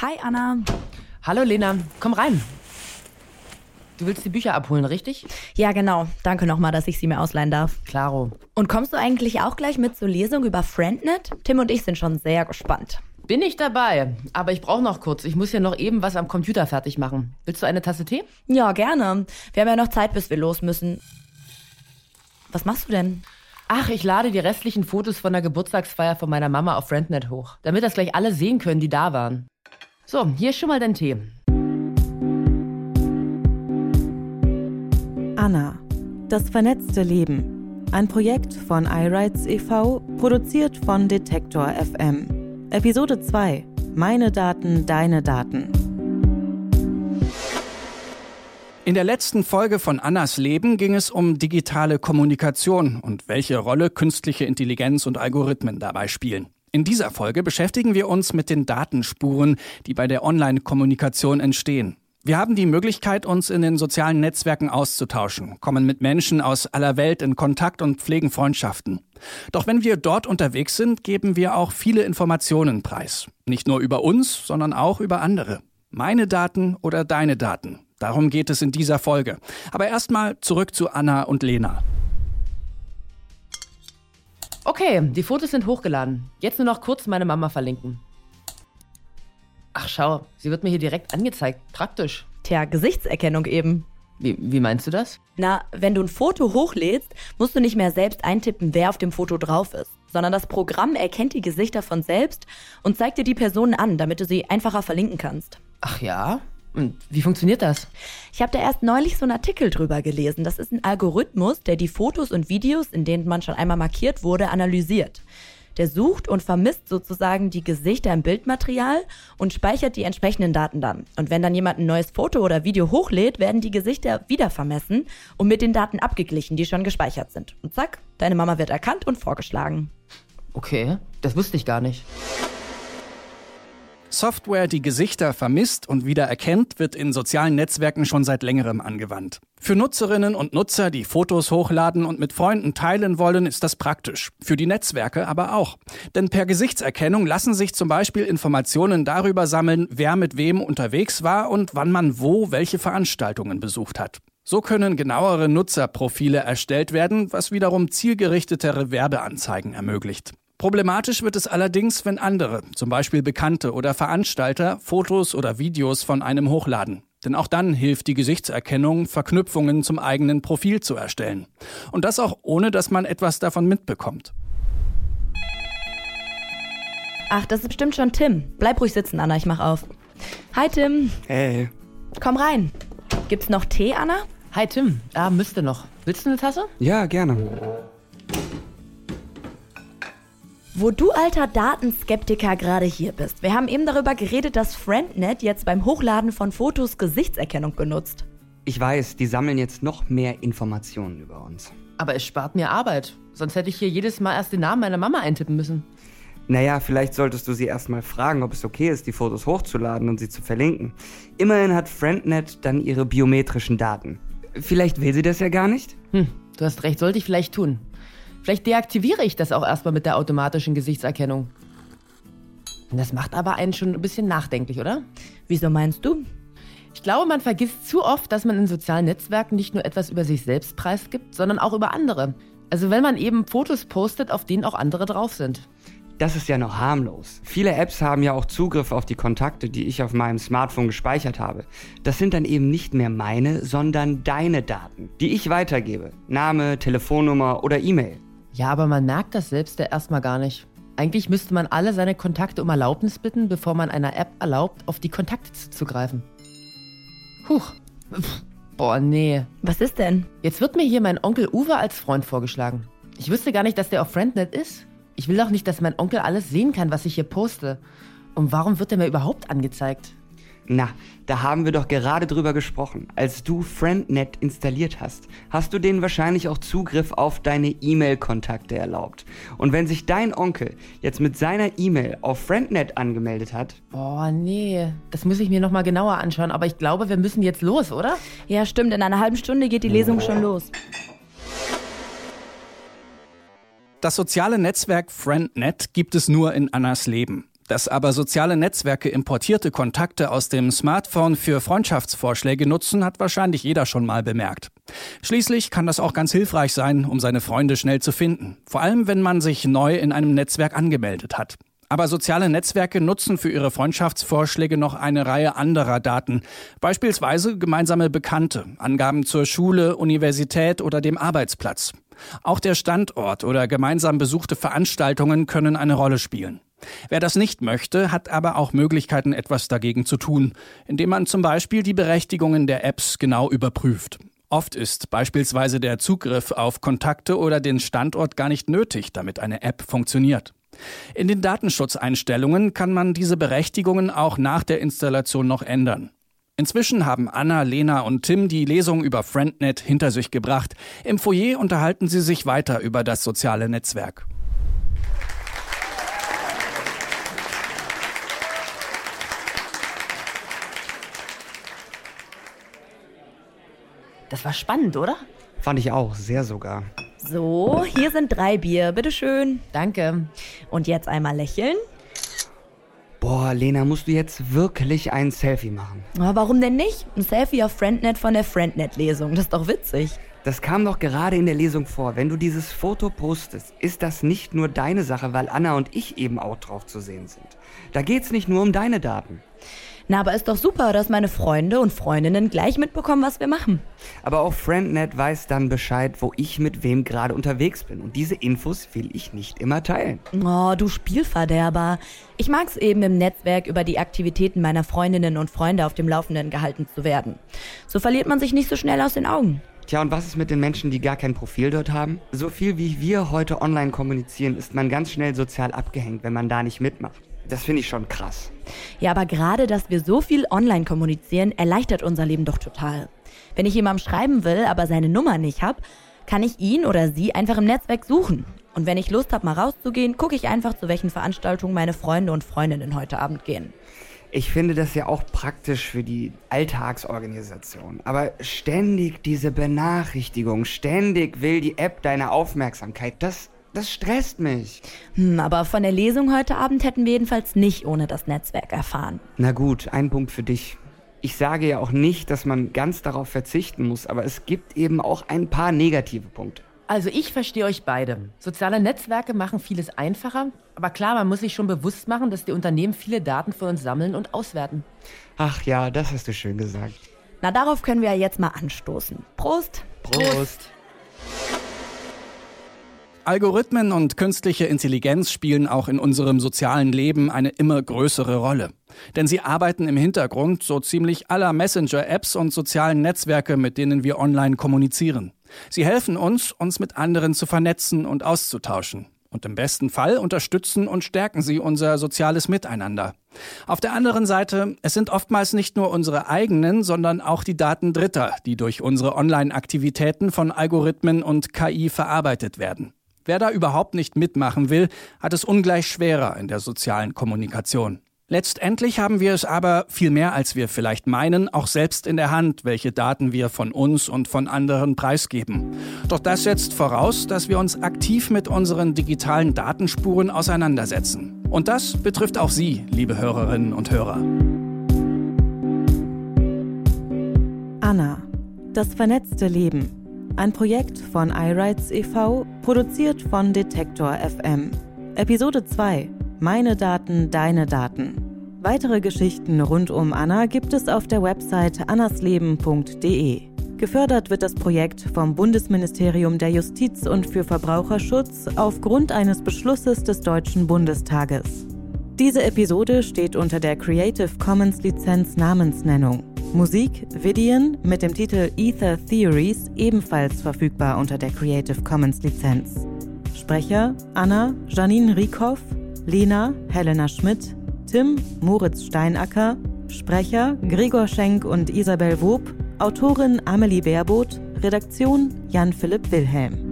Hi Anna. Hallo Lena, komm rein. Du willst die Bücher abholen, richtig? Ja, genau. Danke nochmal, dass ich sie mir ausleihen darf. Klaro. Und kommst du eigentlich auch gleich mit zur Lesung über Friendnet? Tim und ich sind schon sehr gespannt. Bin ich dabei, aber ich brauche noch kurz. Ich muss ja noch eben was am Computer fertig machen. Willst du eine Tasse Tee? Ja, gerne. Wir haben ja noch Zeit, bis wir los müssen. Was machst du denn? Ach, ich lade die restlichen Fotos von der Geburtstagsfeier von meiner Mama auf Friendnet hoch, damit das gleich alle sehen können, die da waren. So, hier ist schon mal dein Tee. Anna, das vernetzte Leben. Ein Projekt von iRights e.V., produziert von Detektor FM. Episode 2. Meine Daten, deine Daten. In der letzten Folge von Annas Leben ging es um digitale Kommunikation und welche Rolle künstliche Intelligenz und Algorithmen dabei spielen. In dieser Folge beschäftigen wir uns mit den Datenspuren, die bei der Online-Kommunikation entstehen. Wir haben die Möglichkeit, uns in den sozialen Netzwerken auszutauschen, kommen mit Menschen aus aller Welt in Kontakt und pflegen Freundschaften. Doch wenn wir dort unterwegs sind, geben wir auch viele Informationen preis. Nicht nur über uns, sondern auch über andere. Meine Daten oder deine Daten. Darum geht es in dieser Folge. Aber erstmal zurück zu Anna und Lena. Okay, die Fotos sind hochgeladen. Jetzt nur noch kurz meine Mama verlinken. Ach schau, sie wird mir hier direkt angezeigt. Praktisch. Tja, Gesichtserkennung eben. Wie, wie meinst du das? Na, wenn du ein Foto hochlädst, musst du nicht mehr selbst eintippen, wer auf dem Foto drauf ist, sondern das Programm erkennt die Gesichter von selbst und zeigt dir die Personen an, damit du sie einfacher verlinken kannst. Ach ja? Wie funktioniert das? Ich habe da erst neulich so einen Artikel drüber gelesen. Das ist ein Algorithmus, der die Fotos und Videos, in denen man schon einmal markiert wurde, analysiert. Der sucht und vermisst sozusagen die Gesichter im Bildmaterial und speichert die entsprechenden Daten dann. Und wenn dann jemand ein neues Foto oder Video hochlädt, werden die Gesichter wieder vermessen und mit den Daten abgeglichen, die schon gespeichert sind. Und zack, deine Mama wird erkannt und vorgeschlagen. Okay, das wusste ich gar nicht. Software, die Gesichter vermisst und wieder erkennt, wird in sozialen Netzwerken schon seit längerem angewandt. Für Nutzerinnen und Nutzer, die Fotos hochladen und mit Freunden teilen wollen, ist das praktisch. Für die Netzwerke aber auch. Denn per Gesichtserkennung lassen sich zum Beispiel Informationen darüber sammeln, wer mit wem unterwegs war und wann man wo welche Veranstaltungen besucht hat. So können genauere Nutzerprofile erstellt werden, was wiederum zielgerichtetere Werbeanzeigen ermöglicht. Problematisch wird es allerdings, wenn andere, zum Beispiel Bekannte oder Veranstalter, Fotos oder Videos von einem hochladen. Denn auch dann hilft die Gesichtserkennung, Verknüpfungen zum eigenen Profil zu erstellen. Und das auch ohne, dass man etwas davon mitbekommt. Ach, das ist bestimmt schon Tim. Bleib ruhig sitzen, Anna, ich mach auf. Hi, Tim. Hey. Komm rein. Gibt's noch Tee, Anna? Hi Tim, ah, müsste noch. Willst du eine Tasse? Ja, gerne. Wo du alter Datenskeptiker gerade hier bist. Wir haben eben darüber geredet, dass Friendnet jetzt beim Hochladen von Fotos Gesichtserkennung benutzt. Ich weiß, die sammeln jetzt noch mehr Informationen über uns. Aber es spart mir Arbeit. Sonst hätte ich hier jedes Mal erst den Namen meiner Mama eintippen müssen. Naja, vielleicht solltest du sie erstmal fragen, ob es okay ist, die Fotos hochzuladen und sie zu verlinken. Immerhin hat Friendnet dann ihre biometrischen Daten. Vielleicht will sie das ja gar nicht? Hm, du hast recht, sollte ich vielleicht tun. Vielleicht deaktiviere ich das auch erstmal mit der automatischen Gesichtserkennung. Das macht aber einen schon ein bisschen nachdenklich, oder? Wieso meinst du? Ich glaube, man vergisst zu oft, dass man in sozialen Netzwerken nicht nur etwas über sich selbst preisgibt, sondern auch über andere. Also wenn man eben Fotos postet, auf denen auch andere drauf sind. Das ist ja noch harmlos. Viele Apps haben ja auch Zugriff auf die Kontakte, die ich auf meinem Smartphone gespeichert habe. Das sind dann eben nicht mehr meine, sondern deine Daten, die ich weitergebe. Name, Telefonnummer oder E-Mail. Ja, aber man merkt das selbst ja erstmal gar nicht. Eigentlich müsste man alle seine Kontakte um Erlaubnis bitten, bevor man einer App erlaubt, auf die Kontakte zuzugreifen. Huch. Pff, boah, nee. Was ist denn? Jetzt wird mir hier mein Onkel Uwe als Freund vorgeschlagen. Ich wüsste gar nicht, dass der auf Friendnet ist. Ich will doch nicht, dass mein Onkel alles sehen kann, was ich hier poste. Und warum wird er mir überhaupt angezeigt? Na, da haben wir doch gerade drüber gesprochen. Als du FriendNet installiert hast, hast du denen wahrscheinlich auch Zugriff auf deine E-Mail-Kontakte erlaubt. Und wenn sich dein Onkel jetzt mit seiner E-Mail auf FriendNet angemeldet hat. Boah, nee. Das muss ich mir nochmal genauer anschauen. Aber ich glaube, wir müssen jetzt los, oder? Ja, stimmt. In einer halben Stunde geht die Lesung schon los. Das soziale Netzwerk FriendNet gibt es nur in Annas Leben. Dass aber soziale Netzwerke importierte Kontakte aus dem Smartphone für Freundschaftsvorschläge nutzen, hat wahrscheinlich jeder schon mal bemerkt. Schließlich kann das auch ganz hilfreich sein, um seine Freunde schnell zu finden. Vor allem, wenn man sich neu in einem Netzwerk angemeldet hat. Aber soziale Netzwerke nutzen für ihre Freundschaftsvorschläge noch eine Reihe anderer Daten. Beispielsweise gemeinsame Bekannte, Angaben zur Schule, Universität oder dem Arbeitsplatz. Auch der Standort oder gemeinsam besuchte Veranstaltungen können eine Rolle spielen. Wer das nicht möchte, hat aber auch Möglichkeiten, etwas dagegen zu tun, indem man zum Beispiel die Berechtigungen der Apps genau überprüft. Oft ist beispielsweise der Zugriff auf Kontakte oder den Standort gar nicht nötig, damit eine App funktioniert. In den Datenschutzeinstellungen kann man diese Berechtigungen auch nach der Installation noch ändern. Inzwischen haben Anna, Lena und Tim die Lesung über FriendNet hinter sich gebracht. Im Foyer unterhalten sie sich weiter über das soziale Netzwerk. Das war spannend, oder? Fand ich auch, sehr sogar. So, hier sind drei Bier, bitteschön. Danke. Und jetzt einmal lächeln. Boah, Lena, musst du jetzt wirklich ein Selfie machen? Aber warum denn nicht? Ein Selfie auf FriendNet von der FriendNet-Lesung, das ist doch witzig. Das kam doch gerade in der Lesung vor. Wenn du dieses Foto postest, ist das nicht nur deine Sache, weil Anna und ich eben auch drauf zu sehen sind. Da geht's nicht nur um deine Daten. Na, aber ist doch super, dass meine Freunde und Freundinnen gleich mitbekommen, was wir machen. Aber auch FriendNet weiß dann Bescheid, wo ich mit wem gerade unterwegs bin. Und diese Infos will ich nicht immer teilen. Oh, du Spielverderber. Ich mag's eben im Netzwerk über die Aktivitäten meiner Freundinnen und Freunde auf dem Laufenden gehalten zu werden. So verliert man sich nicht so schnell aus den Augen. Tja, und was ist mit den Menschen, die gar kein Profil dort haben? So viel wie wir heute online kommunizieren, ist man ganz schnell sozial abgehängt, wenn man da nicht mitmacht. Das finde ich schon krass. Ja, aber gerade, dass wir so viel online kommunizieren, erleichtert unser Leben doch total. Wenn ich jemandem schreiben will, aber seine Nummer nicht habe, kann ich ihn oder sie einfach im Netzwerk suchen. Und wenn ich Lust habe, mal rauszugehen, gucke ich einfach, zu welchen Veranstaltungen meine Freunde und Freundinnen heute Abend gehen. Ich finde das ja auch praktisch für die Alltagsorganisation. Aber ständig diese Benachrichtigung, ständig will die App deine Aufmerksamkeit, das, das stresst mich. Hm, aber von der Lesung heute Abend hätten wir jedenfalls nicht ohne das Netzwerk erfahren. Na gut, ein Punkt für dich. Ich sage ja auch nicht, dass man ganz darauf verzichten muss, aber es gibt eben auch ein paar negative Punkte. Also ich verstehe euch beide. Soziale Netzwerke machen vieles einfacher, aber klar, man muss sich schon bewusst machen, dass die Unternehmen viele Daten von uns sammeln und auswerten. Ach ja, das hast du schön gesagt. Na, darauf können wir ja jetzt mal anstoßen. Prost! Prost. Algorithmen und künstliche Intelligenz spielen auch in unserem sozialen Leben eine immer größere Rolle. Denn sie arbeiten im Hintergrund so ziemlich aller Messenger-Apps und sozialen Netzwerke, mit denen wir online kommunizieren. Sie helfen uns, uns mit anderen zu vernetzen und auszutauschen. Und im besten Fall unterstützen und stärken sie unser soziales Miteinander. Auf der anderen Seite, es sind oftmals nicht nur unsere eigenen, sondern auch die Daten Dritter, die durch unsere Online-Aktivitäten von Algorithmen und KI verarbeitet werden. Wer da überhaupt nicht mitmachen will, hat es ungleich schwerer in der sozialen Kommunikation. Letztendlich haben wir es aber viel mehr als wir vielleicht meinen, auch selbst in der Hand, welche Daten wir von uns und von anderen preisgeben. Doch das setzt voraus, dass wir uns aktiv mit unseren digitalen Datenspuren auseinandersetzen. Und das betrifft auch Sie, liebe Hörerinnen und Hörer. Anna, das vernetzte Leben. Ein Projekt von iRights e.V., produziert von Detektor FM. Episode 2 meine Daten, deine Daten. Weitere Geschichten rund um Anna gibt es auf der Website annasleben.de. Gefördert wird das Projekt vom Bundesministerium der Justiz und für Verbraucherschutz aufgrund eines Beschlusses des Deutschen Bundestages. Diese Episode steht unter der Creative Commons Lizenz Namensnennung. Musik, Videon mit dem Titel Ether Theories ebenfalls verfügbar unter der Creative Commons Lizenz. Sprecher Anna Janine Rieckhoff, Lena Helena Schmidt, Tim Moritz Steinacker, Sprecher Gregor Schenk und Isabel Wob, Autorin Amelie Baerboth, Redaktion Jan-Philipp Wilhelm.